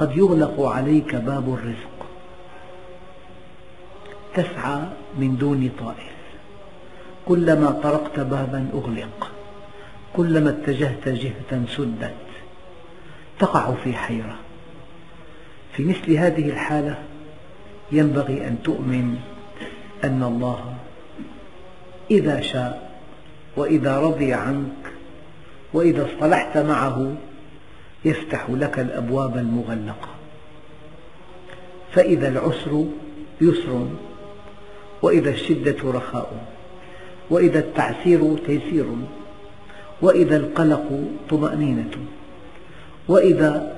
قد يغلق عليك باب الرزق. تسعى من دون طائل. كلما طرقت بابا أغلق. كلما اتجهت جهة سدت. تقع في حيرة. في مثل هذه الحالة ينبغي أن تؤمن أن الله إذا شاء وإذا رضي عنك وإذا اصطلحت معه يفتح لك الأبواب المغلقة. فإذا العسر يسر وإذا الشدة رخاء وإذا التعسير تيسير وإذا القلق طمأنينة وإذا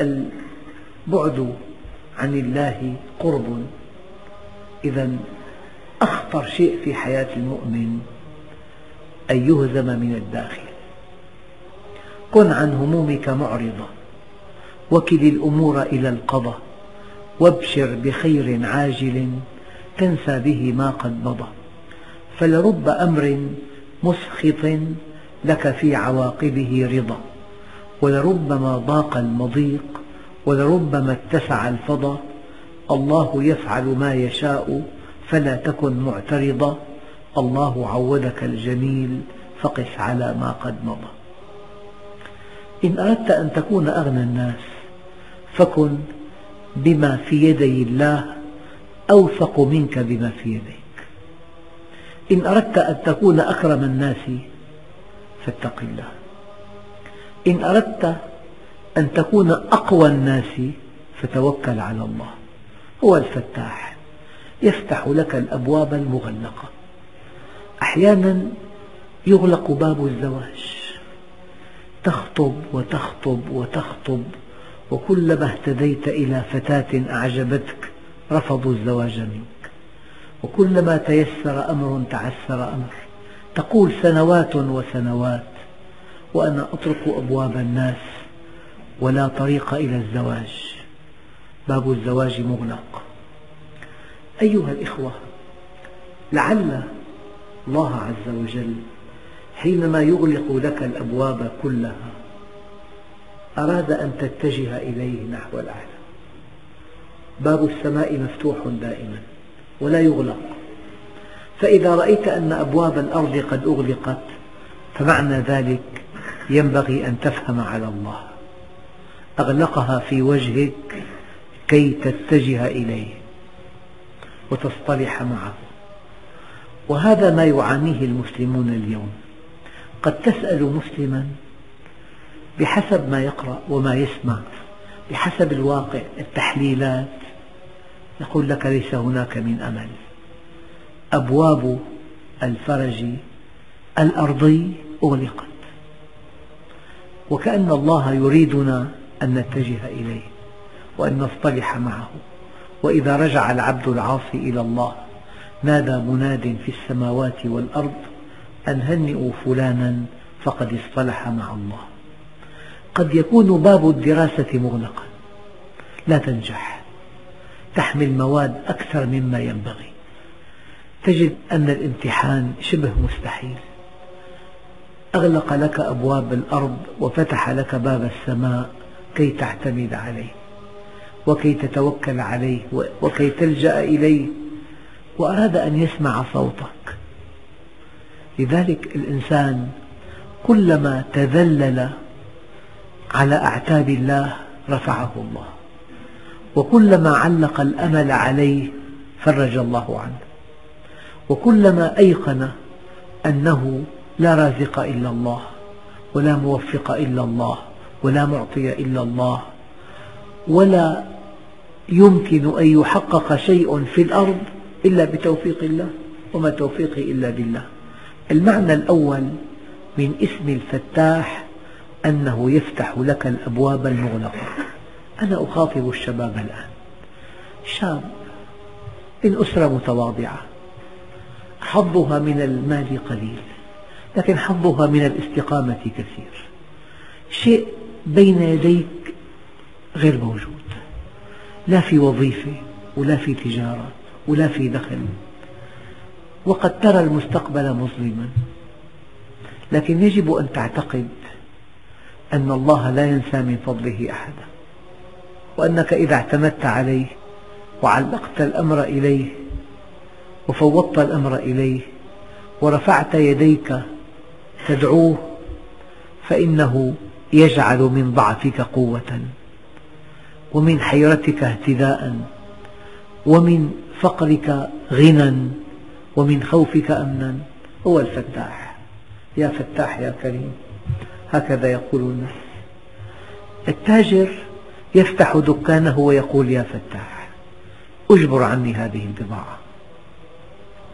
البعد عن الله قرب. إذا أخطر شيء في حياة المؤمن أن يهزم من الداخل. كن عن همومك معرضة. وكل الأمور إلى القضاء. وابشر بخير عاجل تنسى به ما قد مضى. فلرب أمر مسخط لك في عواقبه رضا. ولربما ضاق المضيق ولربما اتسع الفضا. الله يفعل ما يشاء فلا تكن معترضا. الله عودك الجميل فقس على ما قد مضى. إن أردت أن تكون أغنى الناس فكن بما في يدي الله أوثق منك بما في يديك. إن أردت أن تكون أكرم الناس فاتق الله. إن أردت أن تكون أقوى الناس فتوكل على الله. هو الفتاح يفتح لك الأبواب المغلقة. أحيانا يغلق باب الزواج. تخطب وتخطب وتخطب وكلما اهتديت إلى فتاة أعجبتك رفضوا الزواج منك. وكلما تيسر أمر تعسر أمر. تقول سنوات وسنوات وأنا أطرق أبواب الناس ولا طريق إلى الزواج. باب الزواج مغلق. أيها الإخوة لعل الله عز وجل حينما يغلق لك الأبواب كلها أراد أن تتجه إليه نحو الأعلى باب السماء مفتوح دائما ولا يغلق. فإذا رأيت أن أبواب الأرض قد أغلقت فمعنى ذلك ينبغي أن تفهم على الله. أغلقها في وجهك كي تتجه إليه وتصطلح معه. وهذا ما يعانيه المسلمون اليوم. قد تسأل مسلما بحسب ما يقرأ وما يسمع بحسب الواقع التحليلات. يقول لك ليس هناك من أمل. أبواب الفرج الأرضي أغلقت. وكأن الله يريدنا أن نتجه إليه وأن نصطلح معه. وإذا رجع العبد العاصي إلى الله نادى مناد في السماوات والأرض أن هنئوا فلانا فقد اصطلح مع الله. قد يكون باب الدراسة مغلقا. لا تنجح. تحمل مواد أكثر مما ينبغي. تجد أن الامتحان شبه مستحيل. أغلق لك أبواب الأرض وفتح لك باب السماء كي تعتمد عليه وكي تتوكل عليه وكي تلجأ إليه. وأراد أن يسمع صوتك. لذلك الإنسان كلما تذلل على أعتاب الله رفعه الله. وكلما علق الأمل عليه فرج الله عنه. وكلما أيقن أنه لا رازق إلا الله ولا موفق إلا الله ولا معطي إلا الله ولا يمكن أن يحقق شيء في الأرض إلا بتوفيق الله وما توفيقي إلا بالله. المعنى الأول من اسم الفتاح أنه يفتح لك الأبواب المغلقة. أنا أخاطب الشباب الآن. شاب من أسرة متواضعة. حظها من المال قليل لكن حظها من الاستقامة كثير. شيء بين يديك غير موجود. لا في وظيفة ولا في تجارة ولا في دخل. وقد ترى المستقبل مظلما. لكن يجب أن تعتقد أن الله لا ينسى من فضله أحدا وأنك إذا اعتمدت عليه وعلقت الأمر إليه وفوضت الأمر إليه ورفعت يديك تدعوه فإنه يجعل من ضعفك قوة ومن حيرتك اهتداء ومن فقرك غنى ومن خوفك أمنا هو الفتاح. يا فتاح يا كريم. هكذا يقول الناس. التاجر يفتح دكانه ويقول يا فتاح أجبر عني هذه البضاعة.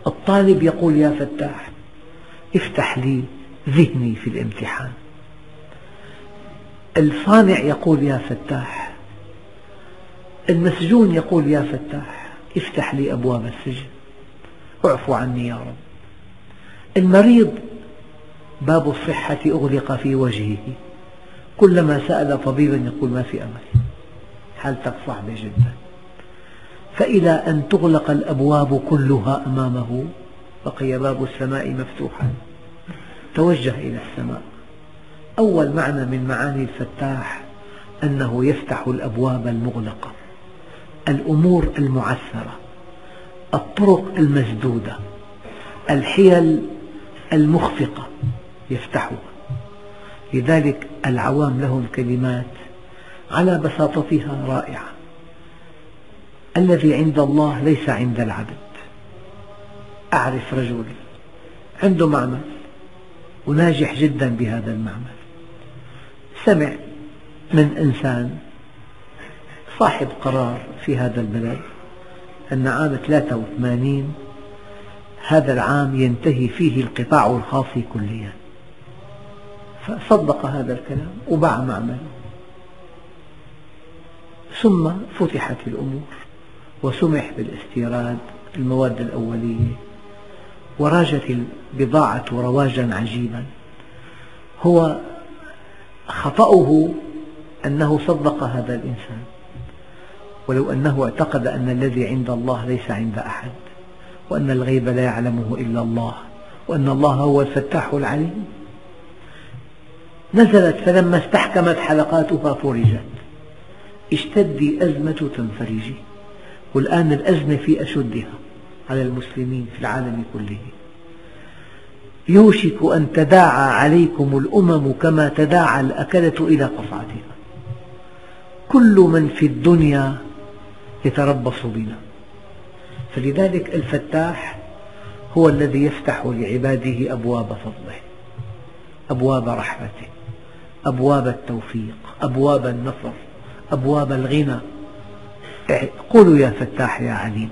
الطالب يقول يا فتاح افتح لي ذهني في الامتحان. الصانع يقول يا فتاح المسجون يقول يا فتاح افتح لي أبواب السجن. اعفو عني يا رب. المريض باب الصحة أغلق في وجهه. كلما سأل طبيبا يقول ما في أمل. حالتك صعبة جدا فإلى أن تغلق الأبواب كلها أمامه بقي باب السماء مفتوحا. توجه إلى السماء. أول معنى من معاني الفتاح أنه يفتح الأبواب المغلقة. الأمور المعسرة الطرق المسدودة الحيل المخفقة يفتحها. لذلك العوام لهم كلمات على بساطتها رائعة. الذي عند الله ليس عند العبد. أعرف رجل عنده معمل وناجح جدا بهذا المعمل. سمع من إنسان صاحب قرار في هذا البلد. أن عام 83 هذا العام ينتهي فيه القطاع الخاص كليا. فصدق هذا الكلام وباع معمله. ثم فتحت الأمور وسمح بالاستيراد المواد الأولية وراجت البضاعة رواجا عجيبا. هو خطأه أنه صدق هذا الإنسان. ولو أنه اعتقد أن الذي عند الله ليس عند أحد وأن الغيب لا يعلمه إلا الله وأن الله هو الفتاح العليم. نزلت فلما استحكمت حلقاتها فرجت. اشتدي أزمة تنفرجي والآن الأزمة في أشدها على المسلمين في العالم كله. يوشك أن تداعى عليكم الأمم كما تداعى الأكلة إلى قصعتها. كل من في الدنيا يتربص بنا. فلذلك الفتاح هو الذي يفتح لعباده أبواب فضله أبواب رحمته أبواب التوفيق أبواب النصر أبواب الغنى. قولوا يا فتاح يا عليم.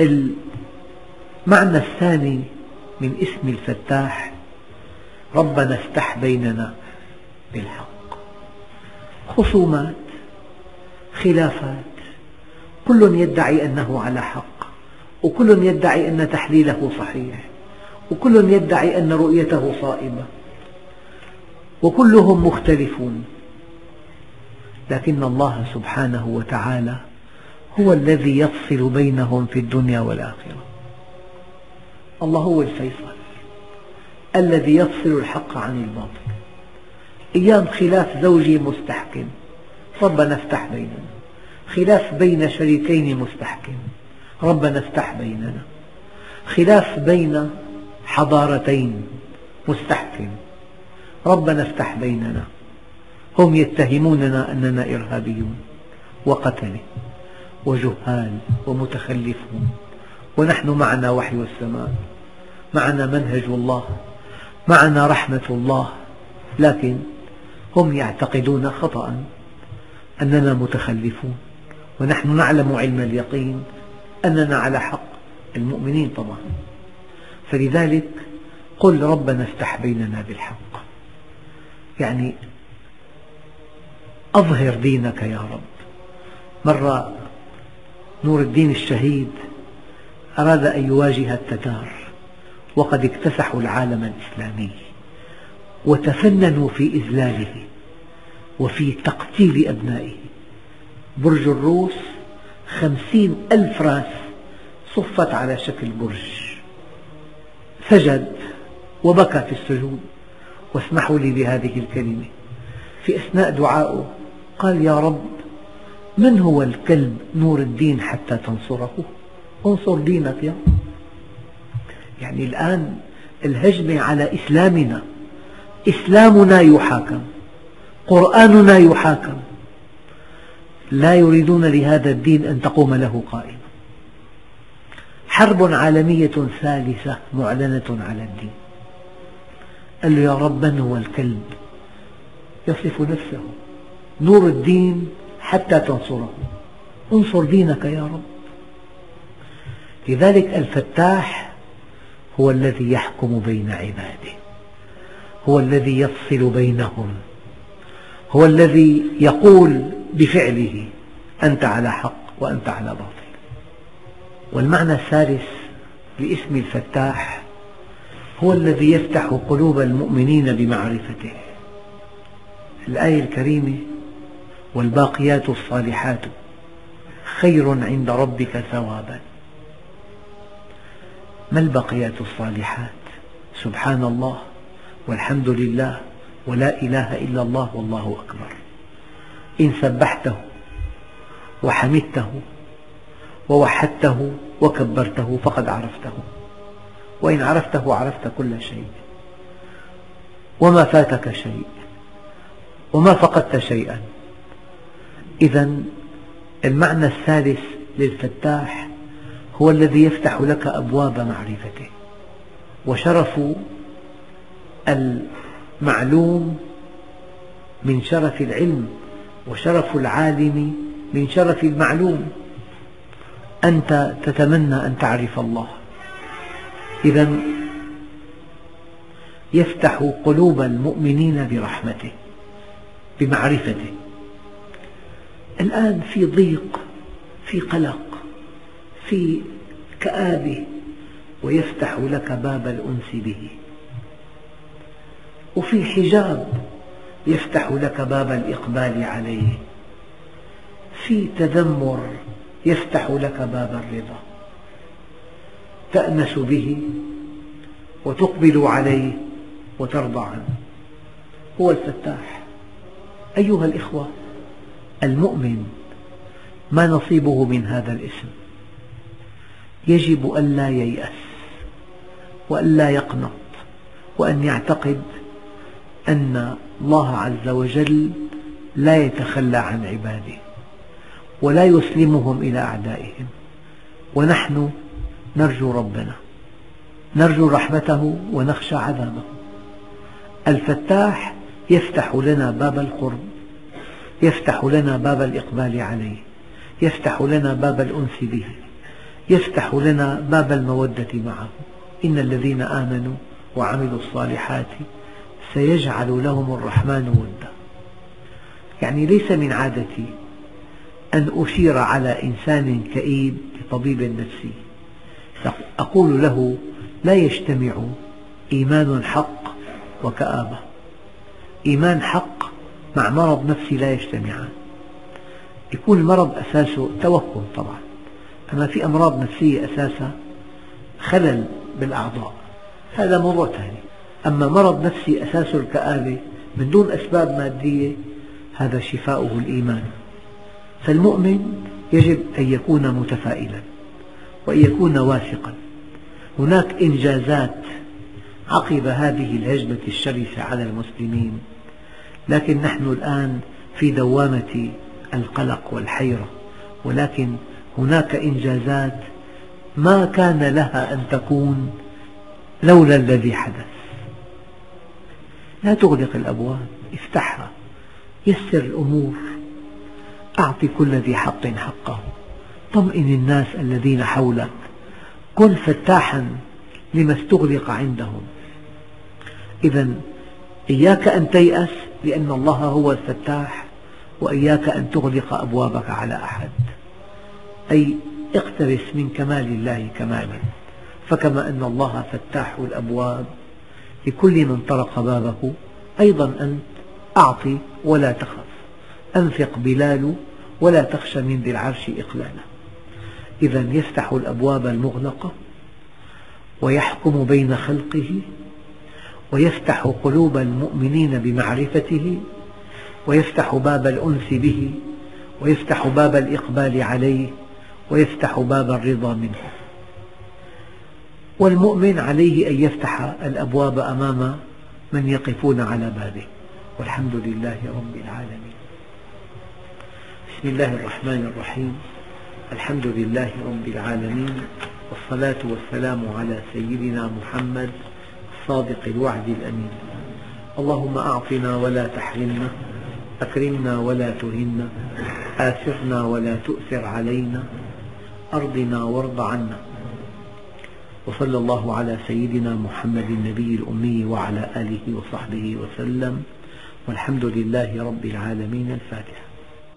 المعنى الثاني من اسم الفتاح ربنا افتح بيننا بالحق. خصومات خلافات. كل يدعي أنه على حق وكل يدعي أن تحليله صحيح وكل يدعي أن رؤيته صائبة وكلهم مختلفون. لكن الله سبحانه وتعالى هو الذي يفصل بينهم في الدنيا والآخرة. الله هو الفيصل الذي يفصل الحق عن الباطل. أيام خلاف زوجي مستحكم ربنا افتح بيننا. خلاف بين شريكين مستحكم. ربنا افتح بيننا. خلاف بين حضارتين مستحكم. ربنا افتح بيننا. هم يتهموننا أننا إرهابيون وقتلة وجهال ومتخلفون. ونحن معنا وحي السماء. معنا منهج الله. معنا رحمة الله. لكن هم يعتقدون خطأ. أننا متخلفون ونحن نعلم علم اليقين أننا على حق المؤمنين طبعا. فلذلك قل ربنا افتح بيننا بالحق. يعني أظهر دينك يا رب. مرة نور الدين الشهيد أراد أن يواجه التتار وقد اكتسحوا العالم الإسلامي وتفننوا في إذلاله. وفي تقتيل أبنائه. برج الروس خمسين ألف رأس صفت على شكل برج. سجد وبكى في السجود واسمحوا لي بهذه الكلمة. في أثناء دعائه قال يا رب من هو الكلب نور الدين حتى تنصره؟ انصر دينك يا يعني الآن الهجمة على إسلامنا. إسلامنا يحاكم. قرآننا يحاكم. لا يريدون لهذا الدين أن تقوم له قائمة حرب عالمية ثالثة معلنة على الدين. قال له يا رب من هو الكلب؟ يصف نفسه. نور الدين حتى تنصره. انصر دينك يا رب. لذلك الفتاح هو الذي يحكم بين عباده. هو الذي يفصل بينهم. هو الذي يقول بفعله أنت على حق وأنت على باطل. والمعنى الثالث لاسم الفتاح هو الذي يفتح قلوب المؤمنين بمعرفته. الآية الكريمة والباقيات الصالحات خير عند ربك ثوابا. ما الباقيات الصالحات؟ سبحان الله والحمد لله ولا إله إلا الله والله أكبر. إن سبحته وحمدته ووحدته وكبرته فقد عرفته. وإن عرفته عرفت كل شيء. وما فاتك شيء. وما فقدت شيئا. إذا المعنى الثالث للفتاح هو الذي يفتح لك أبواب معرفته. وشرف المعلوم من شرف العلم وشرف العالم من شرف المعلوم. أنت تتمنى أن تعرف الله. إذا يفتح قلوب المؤمنين برحمته بمعرفته. الآن في ضيق في قلق في كآبة ويفتح لك باب الأنس به. وفي حجاب يفتح لك باب الإقبال عليه. في تذمر يفتح لك باب الرضا. تأنس به وتقبل عليه وترضى عنه. هو الفتاح. أيها الإخوة المؤمن ما نصيبه من هذا الاسم. يجب ألا ييأس وألا يقنط وأن يعتقد أن الله عز وجل لا يتخلى عن عباده ولا يسلمهم إلى أعدائهم ونحن نرجو ربنا نرجو رحمته ونخشى عذابه. الفتاح يفتح لنا باب القرب يفتح لنا باب الإقبال عليه يفتح لنا باب الأنس به يفتح لنا باب المودة معه. إن الذين آمنوا وعملوا الصالحات سيجعل لهم الرحمن ودا. يعني ليس من عادتي أن أشير على إنسان كئيب بطبيب نفسي. أقول له لا يجتمع إيمان حق وكآبة. إيمان حق مع مرض نفسي لا يجتمعان يكون المرض أساسه توهم طبعا. أما في أمراض نفسية أساسها خلل بالأعضاء. هذا موضوع ثاني. أما مرض نفسي أساسه الكآبة من دون أسباب مادية هذا شفاؤه الإيمان. فالمؤمن يجب أن يكون متفائلا وأن يكون واثقا. هناك إنجازات عقب هذه الهجمة الشرسة على المسلمين لكن نحن الآن في دوامة القلق والحيرة. ولكن هناك إنجازات ما كان لها أن تكون لولا الذي حدث. لا تغلق الأبواب افتحها. يسر الأمور. أعط كل ذي حق حقه. طمئن الناس الذين حولك. كن فتاحا لما استغلق عندهم. إذا إياك أن تيأس لأن الله هو الفتاح وإياك أن تغلق أبوابك على أحد. أي اقتبس من كمال الله كمالا. فكما أن الله فتاح الأبواب لكل من طرق بابه. أيضا أنت أعطي ولا تخف أنفق بلال ولا تخشى من ذي العرش إقلالا. إذا يفتح الأبواب المغلقة ويحكم بين خلقه ويفتح قلوب المؤمنين بمعرفته ويفتح باب الأنس به ويفتح باب الإقبال عليه ويفتح باب الرضا منه. والمؤمن عليه أن يفتح الأبواب أمام من يقفون على بابه. والحمد لله رب العالمين. بسم الله الرحمن الرحيم. الحمد لله رب العالمين. والصلاة والسلام على سيدنا محمد الصادق الوعد الأمين. اللهم أعطنا ولا تحرمنا أكرمنا ولا تهنا آثرنا ولا تؤثر علينا أرضنا وارض عنا. وصلى الله على سيدنا محمد النبي الأمي وعلى آله وصحبه وسلم والحمد لله رب العالمين الفاتحة.